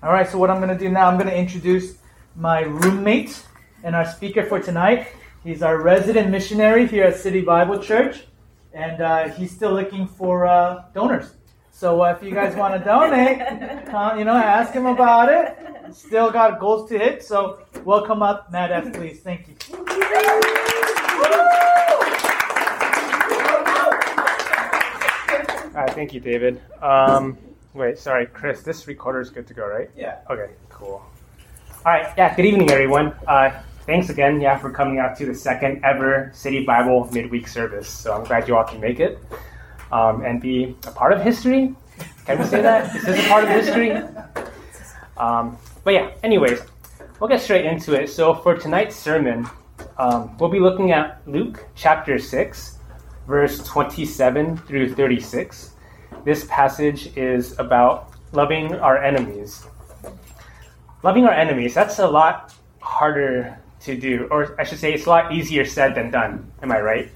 All right, so what I'm going to do now, I'm going to introduce my roommate and our speaker for tonight. He's our resident missionary here at City Bible Church, and uh, he's still looking for uh, donors. So uh, if you guys want to donate, uh, you know, ask him about it. Still got goals to hit, so welcome up, Matt F. Please, thank you. All right, thank you, David. Um, wait, sorry, Chris. This recorder is good to go, right? Yeah. Okay, cool. All right, yeah. Good evening, everyone. Uh, thanks again, yeah, for coming out to the second ever City Bible midweek service. So I'm glad you all can make it um, and be a part of history. Can we say that? This is a part of history. Um, but yeah, anyways, we'll get straight into it. So for tonight's sermon, um, we'll be looking at Luke chapter six verse 27 through 36. This passage is about loving our enemies. Loving our enemies, that's a lot harder to do, or I should say, it's a lot easier said than done. Am I right?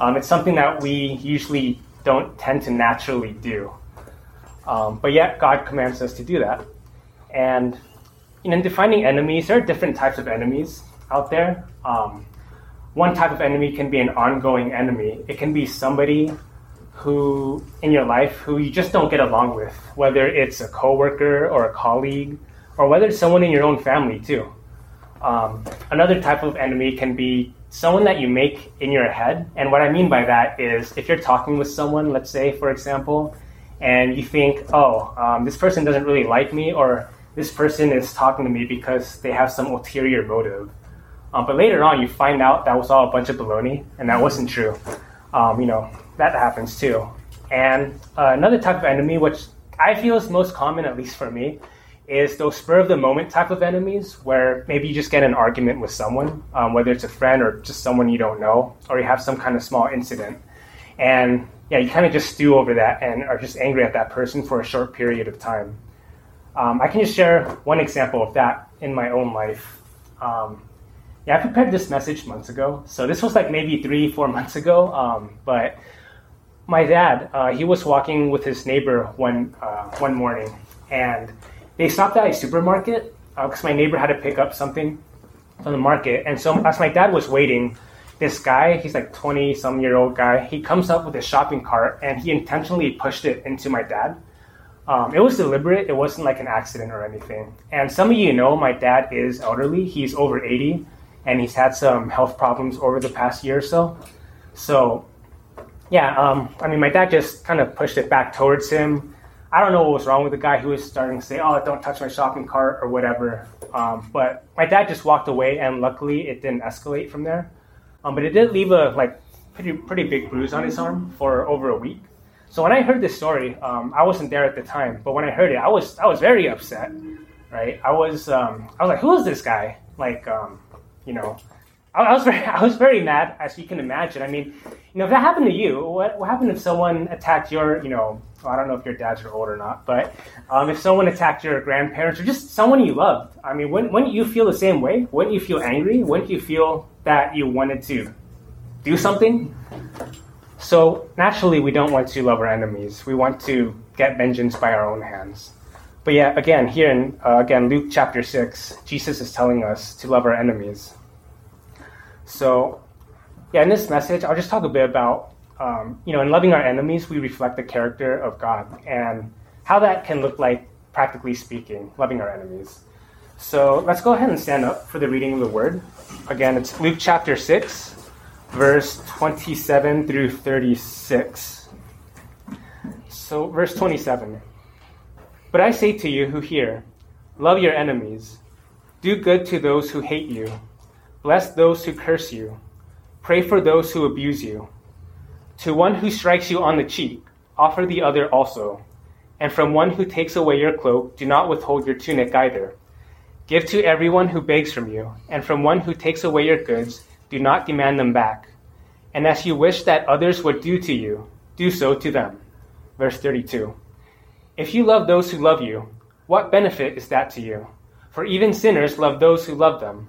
Um, it's something that we usually don't tend to naturally do. Um, but yet, God commands us to do that. And in defining enemies, there are different types of enemies out there. Um, one type of enemy can be an ongoing enemy. It can be somebody who in your life who you just don't get along with, whether it's a coworker or a colleague, or whether it's someone in your own family too. Um, another type of enemy can be someone that you make in your head. And what I mean by that is if you're talking with someone, let's say, for example, and you think, oh, um, this person doesn't really like me, or this person is talking to me because they have some ulterior motive. Um, but later on, you find out that was all a bunch of baloney, and that wasn't true. Um, you know, that happens too. And uh, another type of enemy, which I feel is most common, at least for me, is those spur of the moment type of enemies, where maybe you just get an argument with someone, um, whether it's a friend or just someone you don't know, or you have some kind of small incident. And yeah, you kind of just stew over that and are just angry at that person for a short period of time. Um, I can just share one example of that in my own life. Um, yeah, I prepared this message months ago. So this was like maybe three, four months ago. Um, but my dad, uh, he was walking with his neighbor one uh, one morning, and they stopped at a supermarket because uh, my neighbor had to pick up something from the market. And so as my dad was waiting, this guy, he's like 20 some year old guy, he comes up with a shopping cart and he intentionally pushed it into my dad. Um, it was deliberate. It wasn't like an accident or anything. And some of you know my dad is elderly. He's over 80 and he's had some health problems over the past year or so. So, yeah, um, I mean, my dad just kind of pushed it back towards him. I don't know what was wrong with the guy who was starting to say, "Oh, don't touch my shopping cart" or whatever. Um, but my dad just walked away, and luckily, it didn't escalate from there. Um, but it did leave a like pretty pretty big bruise on his arm for over a week. So when I heard this story, um, I wasn't there at the time, but when I heard it, I was I was very upset. Right? I was um, I was like, "Who is this guy?" Like, um, you know, I, was very, I was very mad, as you can imagine. I mean, you know, if that happened to you, what, what happened if someone attacked your, you know, well, I don't know if your dads are old or not, but um, if someone attacked your grandparents or just someone you loved, I mean, wouldn't, wouldn't you feel the same way? Wouldn't you feel angry? Wouldn't you feel that you wanted to do something? So naturally, we don't want to love our enemies. We want to get vengeance by our own hands. But yeah, again, here in uh, again Luke chapter six, Jesus is telling us to love our enemies. So, yeah, in this message, I'll just talk a bit about um, you know, in loving our enemies, we reflect the character of God and how that can look like, practically speaking, loving our enemies. So let's go ahead and stand up for the reading of the word. Again, it's Luke chapter 6, verse 27 through 36. So, verse 27. But I say to you who hear, love your enemies, do good to those who hate you, bless those who curse you, pray for those who abuse you. To one who strikes you on the cheek, offer the other also. And from one who takes away your cloak, do not withhold your tunic either. Give to everyone who begs from you, and from one who takes away your goods, do not demand them back. And as you wish that others would do to you, do so to them. Verse 32. If you love those who love you, what benefit is that to you? For even sinners love those who love them.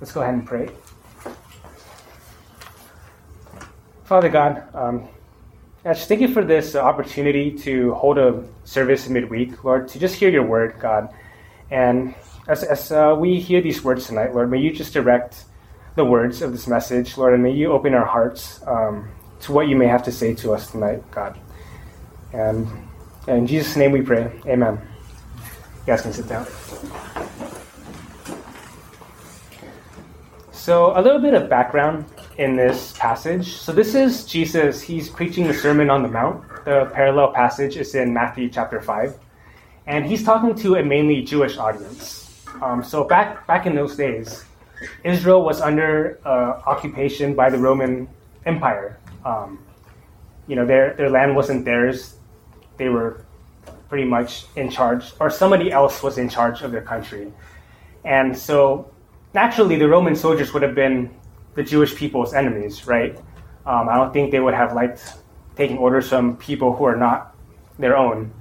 Let's go ahead and pray. Father God, um, just thank you for this opportunity to hold a service midweek, Lord, to just hear your word, God. And as, as uh, we hear these words tonight, Lord, may you just direct the words of this message, Lord, and may you open our hearts um, to what you may have to say to us tonight, God. And, and in Jesus' name we pray. Amen. You guys can sit down. So, a little bit of background in this passage. So, this is Jesus, he's preaching the Sermon on the Mount. The parallel passage is in Matthew chapter 5. And he's talking to a mainly Jewish audience. Um, so, back, back in those days, Israel was under uh, occupation by the Roman Empire. Um, you know, their, their land wasn't theirs, they were pretty much in charge, or somebody else was in charge of their country. And so naturally, the Roman soldiers would have been the Jewish people's enemies, right? Um, I don't think they would have liked taking orders from people who are not their own.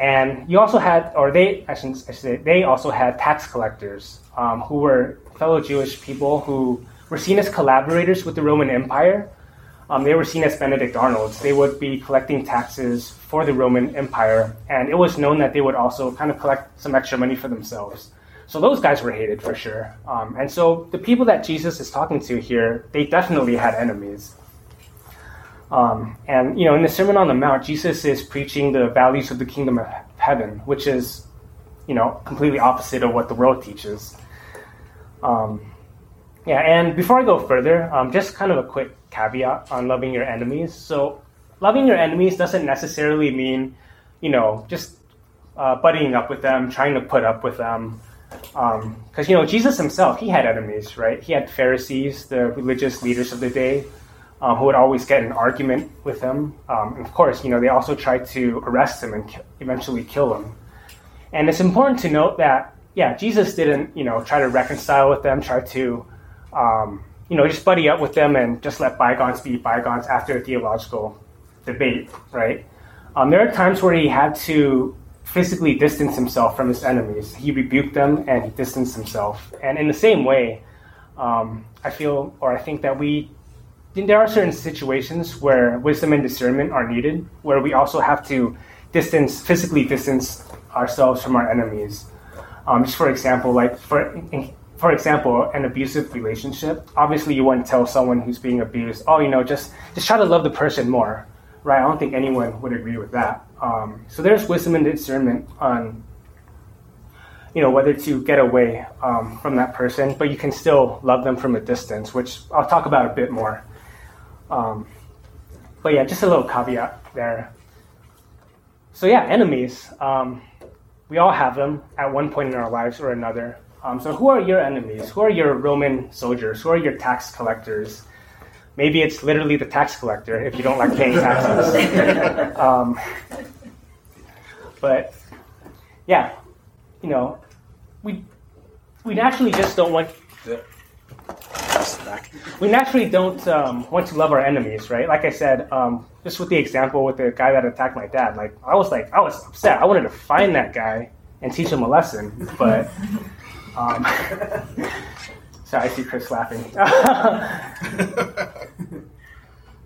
And you also had, or they, I should, say, they also had tax collectors um, who were fellow Jewish people who were seen as collaborators with the Roman Empire. Um, they were seen as Benedict Arnolds. They would be collecting taxes for the Roman Empire, and it was known that they would also kind of collect some extra money for themselves. So those guys were hated for sure. Um, and so the people that Jesus is talking to here, they definitely had enemies. Um, and you know, in the Sermon on the Mount, Jesus is preaching the values of the kingdom of heaven, which is, you know, completely opposite of what the world teaches. Um, yeah, and before I go further, um, just kind of a quick caveat on loving your enemies. So, loving your enemies doesn't necessarily mean, you know, just uh, buddying up with them, trying to put up with them. Because, um, you know, Jesus himself, he had enemies, right? He had Pharisees, the religious leaders of the day, um, who would always get an argument with him. Um, and of course, you know, they also tried to arrest him and ki- eventually kill him. And it's important to note that, yeah, Jesus didn't, you know, try to reconcile with them, try to, um, you know, just buddy up with them and just let bygones be bygones after a theological debate, right? Um, there are times where he had to physically distance himself from his enemies. He rebuked them and he distanced himself. And in the same way, um, I feel or I think that we there are certain situations where wisdom and discernment are needed, where we also have to distance physically distance ourselves from our enemies. Um, just for example, like for for example, an abusive relationship. Obviously, you wouldn't tell someone who's being abused, "Oh, you know, just just try to love the person more." Right? I don't think anyone would agree with that. Um, so there's wisdom and discernment on, you know, whether to get away um, from that person, but you can still love them from a distance, which I'll talk about a bit more. Um, but yeah, just a little caveat there. So yeah, enemies. Um, we all have them at one point in our lives or another. Um, so who are your enemies? Who are your Roman soldiers? Who are your tax collectors? Maybe it's literally the tax collector if you don't like paying taxes. um, but yeah, you know, we we naturally just don't want. We naturally don't um, want to love our enemies, right? Like I said, um, just with the example with the guy that attacked my dad, like I was like, I was upset. I wanted to find that guy and teach him a lesson, but um, sorry, I see Chris laughing.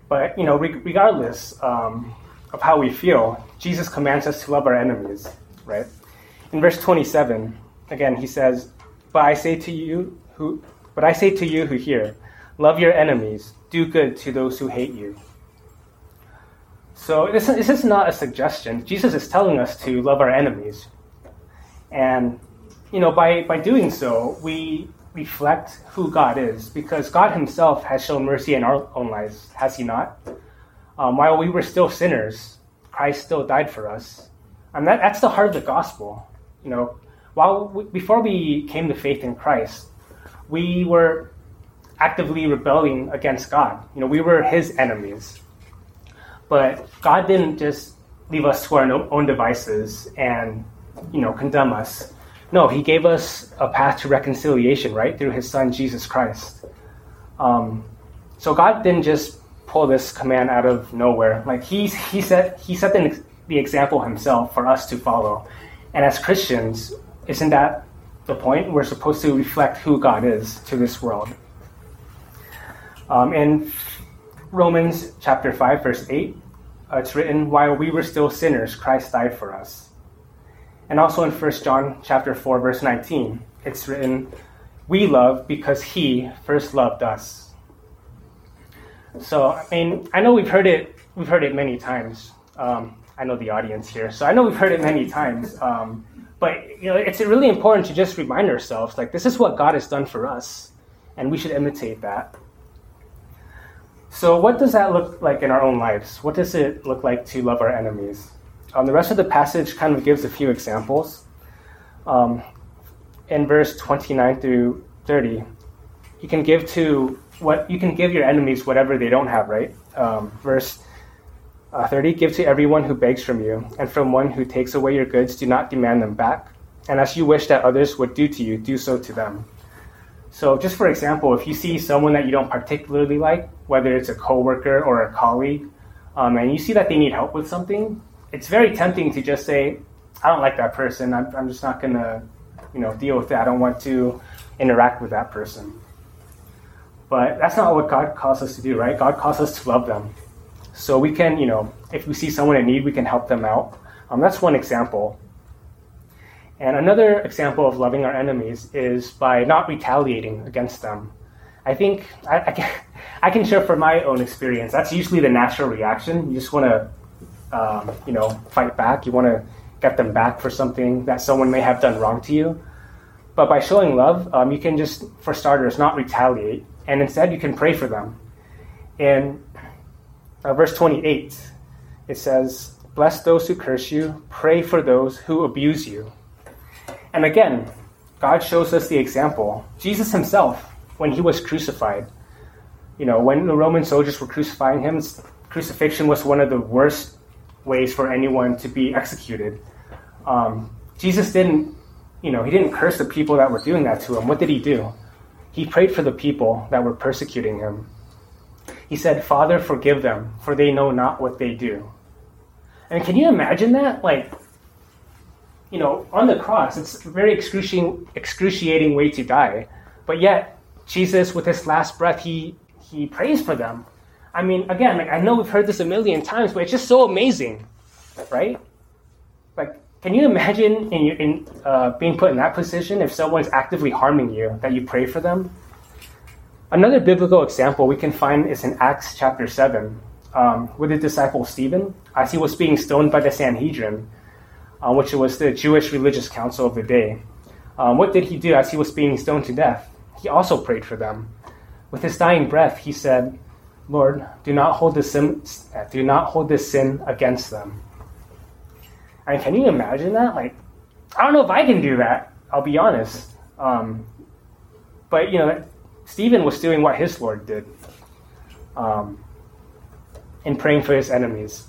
but you know, re- regardless um, of how we feel, Jesus commands us to love our enemies, right? In verse 27, again, he says, "But I say to you who, but I say to you who hear, love your enemies, do good to those who hate you." So this, this is not a suggestion. Jesus is telling us to love our enemies, and you know, by by doing so, we reflect who God is, because God Himself has shown mercy in our own lives, has He not? Um, while we were still sinners, Christ still died for us. And that, that's the heart of the gospel. You know, while we, before we came to faith in Christ, we were actively rebelling against God. You know, we were his enemies. But God didn't just leave us to our own devices and you know, condemn us. No, he gave us a path to reconciliation, right, through his son, Jesus Christ. Um, so God didn't just pull this command out of nowhere. Like he, he set, he set the, the example himself for us to follow. And as Christians, isn't that the point? We're supposed to reflect who God is to this world. Um, in Romans chapter 5, verse 8, uh, it's written, While we were still sinners, Christ died for us. And also in 1 John chapter 4, verse 19, it's written, We love because he first loved us. So, I mean, I know we've heard it, we've heard it many times. Um, I know the audience here, so I know we've heard it many times. Um, but you know, it's really important to just remind ourselves, like this is what God has done for us, and we should imitate that. So, what does that look like in our own lives? What does it look like to love our enemies? Um, the rest of the passage kind of gives a few examples. Um, in verse 29 through 30, you can give to what you can give your enemies whatever they don't have, right? Um, verse uh, 30 Give to everyone who begs from you, and from one who takes away your goods, do not demand them back. And as you wish that others would do to you, do so to them. So, just for example, if you see someone that you don't particularly like, whether it's a coworker or a colleague, um, and you see that they need help with something, it's very tempting to just say, "I don't like that person. I'm, I'm just not gonna, you know, deal with it. I don't want to interact with that person." But that's not what God calls us to do, right? God calls us to love them. So we can, you know, if we see someone in need, we can help them out. Um, that's one example. And another example of loving our enemies is by not retaliating against them. I think I, I, can, I can share from my own experience. That's usually the natural reaction. You just want to, um, you know, fight back. You want to get them back for something that someone may have done wrong to you. But by showing love, um, you can just, for starters, not retaliate, and instead you can pray for them. And uh, verse 28, it says, Bless those who curse you, pray for those who abuse you. And again, God shows us the example. Jesus himself, when he was crucified, you know, when the Roman soldiers were crucifying him, crucifixion was one of the worst ways for anyone to be executed. Um, Jesus didn't, you know, he didn't curse the people that were doing that to him. What did he do? He prayed for the people that were persecuting him. He said, Father, forgive them, for they know not what they do. And can you imagine that? Like, you know, on the cross, it's a very excruciating, excruciating way to die. But yet, Jesus, with his last breath, he, he prays for them. I mean, again, like, I know we've heard this a million times, but it's just so amazing, right? Like, can you imagine in, in uh, being put in that position if someone's actively harming you, that you pray for them? Another biblical example we can find is in Acts chapter 7 um, with the disciple Stephen as he was being stoned by the Sanhedrin, uh, which was the Jewish religious council of the day. Um, what did he do as he was being stoned to death? He also prayed for them. With his dying breath, he said, Lord, do not hold this sin, do not hold this sin against them. And can you imagine that? Like, I don't know if I can do that. I'll be honest. Um, but you know, Stephen was doing what his Lord did um, in praying for his enemies.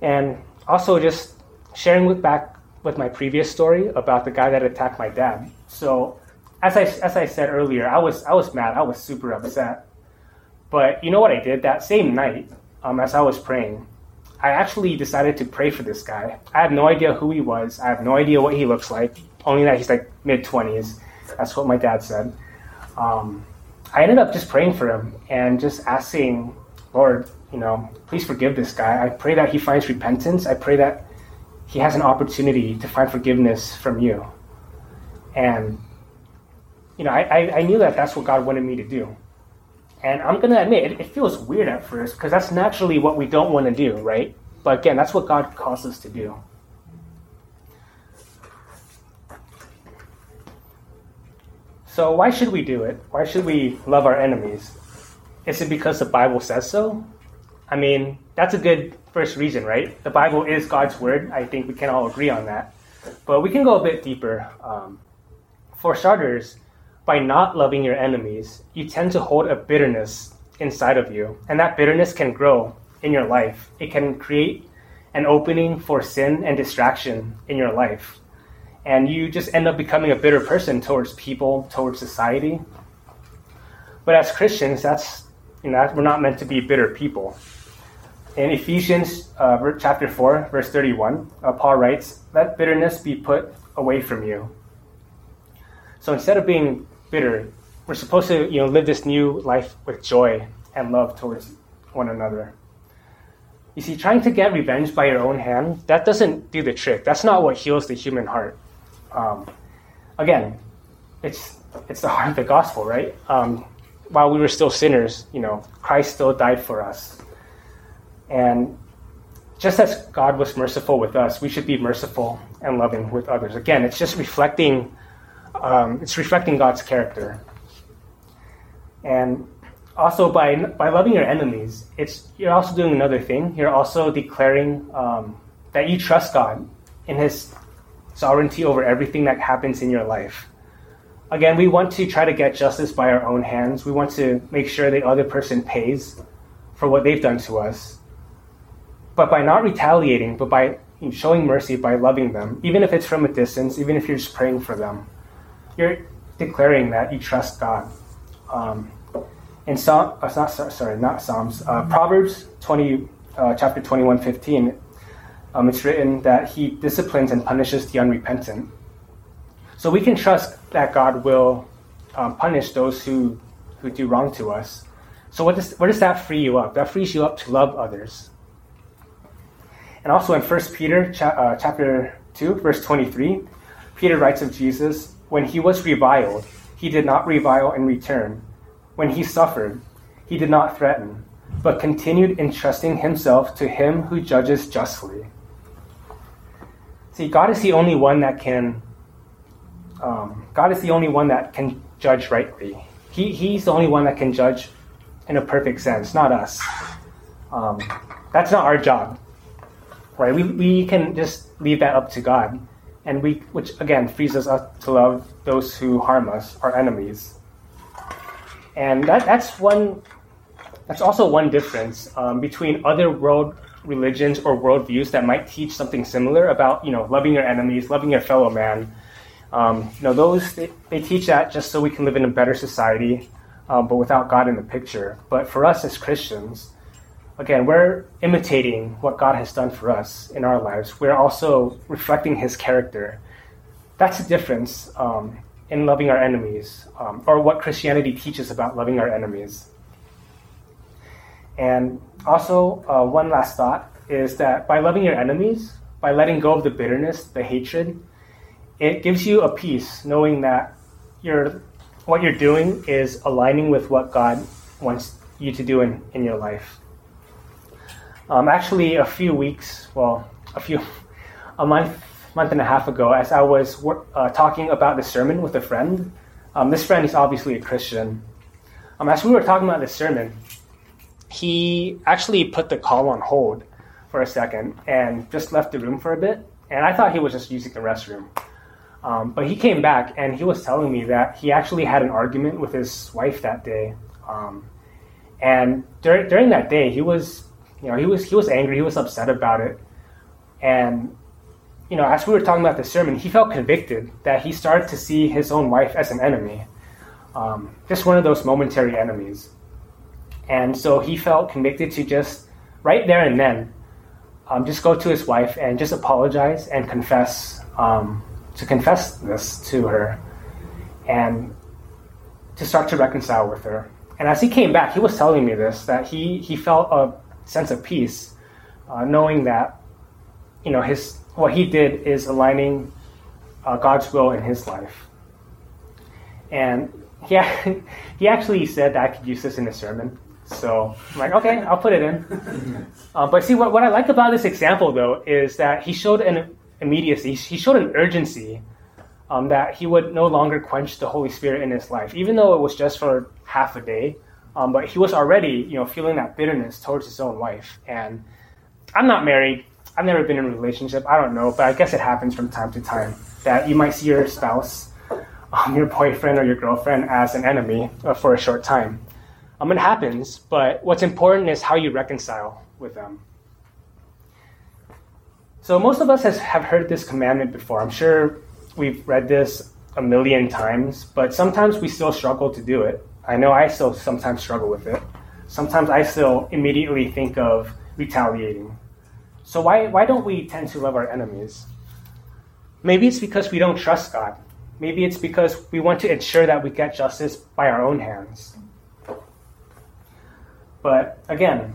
And also just sharing with back with my previous story about the guy that attacked my dad. So as I, as I said earlier, I was, I was mad. I was super upset. But you know what I did? That same night, um, as I was praying, I actually decided to pray for this guy. I have no idea who he was. I have no idea what he looks like, only that he's like mid 20s. That's what my dad said. Um, I ended up just praying for him and just asking, Lord, you know, please forgive this guy. I pray that he finds repentance. I pray that he has an opportunity to find forgiveness from you. And, you know, I, I, I knew that that's what God wanted me to do. And I'm going to admit, it, it feels weird at first because that's naturally what we don't want to do, right? But again, that's what God calls us to do. So, why should we do it? Why should we love our enemies? Is it because the Bible says so? I mean, that's a good first reason, right? The Bible is God's word. I think we can all agree on that. But we can go a bit deeper. Um, for starters, by not loving your enemies, you tend to hold a bitterness inside of you. And that bitterness can grow in your life. It can create an opening for sin and distraction in your life. And you just end up becoming a bitter person towards people, towards society. But as Christians, that's you know, we're not meant to be bitter people. In Ephesians uh, chapter 4, verse 31, uh, Paul writes, Let bitterness be put away from you. So instead of being bitter, we're supposed to you know, live this new life with joy and love towards one another. You see, trying to get revenge by your own hand, that doesn't do the trick. That's not what heals the human heart. Um, again, it's, it's the heart of the gospel, right? Um, while we were still sinners, you know, Christ still died for us. And just as God was merciful with us, we should be merciful and loving with others. Again, it's just reflecting, um, it's reflecting God's character. And also by by loving your enemies, it's you're also doing another thing. You're also declaring um, that you trust God in His sovereignty over everything that happens in your life. Again, we want to try to get justice by our own hands. We want to make sure the other person pays for what they've done to us. But by not retaliating, but by showing mercy, by loving them, even if it's from a distance, even if you're just praying for them, you're declaring that you trust God. Um, in Psalm, uh, not, sorry, not Psalms, uh, Proverbs 20, uh, chapter 21, 15, um, it's written that he disciplines and punishes the unrepentant. So we can trust that God will um, punish those who, who do wrong to us. So what does, where does that free you up? That frees you up to love others. And also in 1 Peter cha- uh, chapter 2, verse 23, Peter writes of Jesus, when he was reviled, he did not revile in return when he suffered, he did not threaten, but continued entrusting himself to him who judges justly. See, God is the only one that can. Um, God is the only one that can judge rightly. He, he's the only one that can judge in a perfect sense, not us. Um, that's not our job, right? We, we can just leave that up to God, and we, which again frees us to love those who harm us, our enemies. And that, that's one. That's also one difference um, between other world religions or worldviews that might teach something similar about you know loving your enemies, loving your fellow man. Um, you know those they, they, teach that just so we can live in a better society, um, but without God in the picture. But for us as Christians, again, we're imitating what God has done for us in our lives. We're also reflecting His character. That's the difference. Um, in loving our enemies, um, or what Christianity teaches about loving our enemies. And also, uh, one last thought is that by loving your enemies, by letting go of the bitterness, the hatred, it gives you a peace knowing that you're, what you're doing is aligning with what God wants you to do in, in your life. Um, actually, a few weeks, well, a few, a month month and a half ago as I was uh, talking about the sermon with a friend. Um, this friend is obviously a Christian. Um, as we were talking about the sermon, he actually put the call on hold for a second and just left the room for a bit. And I thought he was just using the restroom. Um, but he came back and he was telling me that he actually had an argument with his wife that day. Um, and dur- during that day, he was, you know, he was he was angry. He was upset about it. And you know, as we were talking about the sermon, he felt convicted that he started to see his own wife as an enemy, um, just one of those momentary enemies. And so he felt convicted to just, right there and then, um, just go to his wife and just apologize and confess, um, to confess this to her, and to start to reconcile with her. And as he came back, he was telling me this that he he felt a sense of peace, uh, knowing that, you know, his what he did is aligning uh, God's will in his life. And he, he actually said that I could use this in a sermon. So I'm like, okay, I'll put it in. Uh, but see, what, what I like about this example, though, is that he showed an immediacy, he showed an urgency um, that he would no longer quench the Holy Spirit in his life, even though it was just for half a day. Um, but he was already, you know, feeling that bitterness towards his own wife. And I'm not married, I've never been in a relationship. I don't know, but I guess it happens from time to time that you might see your spouse, um, your boyfriend or your girlfriend as an enemy uh, for a short time. Um, it happens, but what's important is how you reconcile with them. So, most of us has, have heard this commandment before. I'm sure we've read this a million times, but sometimes we still struggle to do it. I know I still sometimes struggle with it. Sometimes I still immediately think of retaliating. So, why, why don't we tend to love our enemies? Maybe it's because we don't trust God. Maybe it's because we want to ensure that we get justice by our own hands. But again,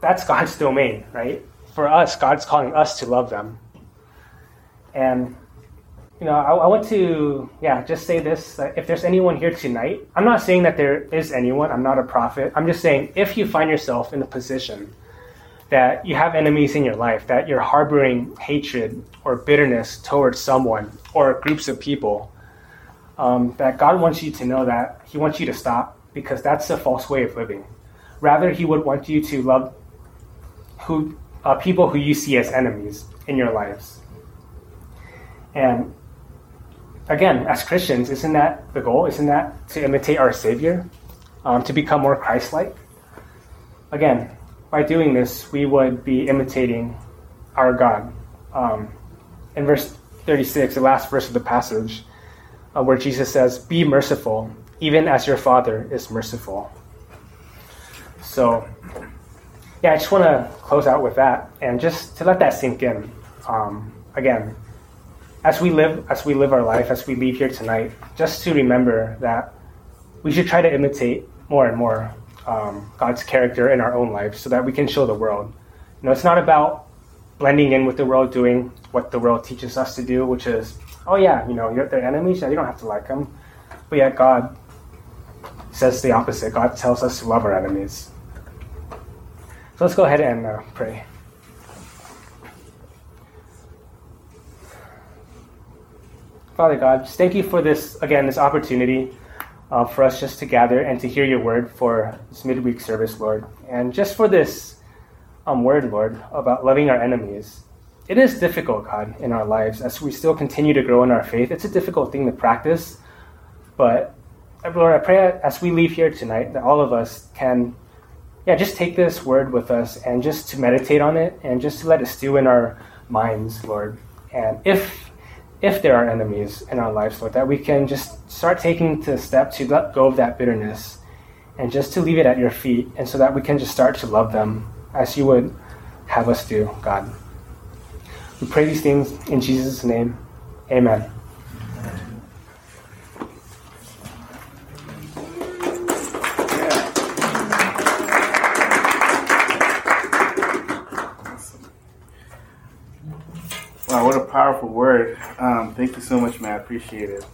that's God's domain, right? For us, God's calling us to love them. And, you know, I, I want to, yeah, just say this. if there's anyone here tonight, I'm not saying that there is anyone, I'm not a prophet. I'm just saying if you find yourself in a position that you have enemies in your life, that you're harboring hatred or bitterness towards someone or groups of people, um, that God wants you to know that He wants you to stop because that's a false way of living. Rather, He would want you to love who uh, people who you see as enemies in your lives. And again, as Christians, isn't that the goal? Isn't that to imitate our Savior, um, to become more Christ-like? Again, by doing this, we would be imitating our God. Um, in verse 36, the last verse of the passage, uh, where Jesus says, Be merciful, even as your Father is merciful. So, yeah, I just want to close out with that and just to let that sink in. Um, again, as we live as we live our life, as we leave here tonight, just to remember that we should try to imitate more and more um, God's character in our own lives so that we can show the world. You know, it's not about blending in with the world, doing what the world teaches us to do, which is, oh yeah, you know, you're their enemies, yeah, you don't have to like them. But yet God says the opposite. God tells us to love our enemies. So let's go ahead and uh, pray. Father God, just thank you for this, again, this opportunity uh, for us just to gather and to hear your word for this midweek service, Lord. And just for this um, word, Lord, about loving our enemies. It is difficult, God, in our lives as we still continue to grow in our faith. It's a difficult thing to practice. But, Lord, I pray as we leave here tonight that all of us can, yeah, just take this word with us and just to meditate on it and just to let it stew in our minds, Lord. And if if there are enemies in our lives, Lord, that we can just start taking the step to let go of that bitterness and just to leave it at your feet, and so that we can just start to love them as you would have us do, God. We pray these things in Jesus' name. Amen. Thank you so much, man. I appreciate it.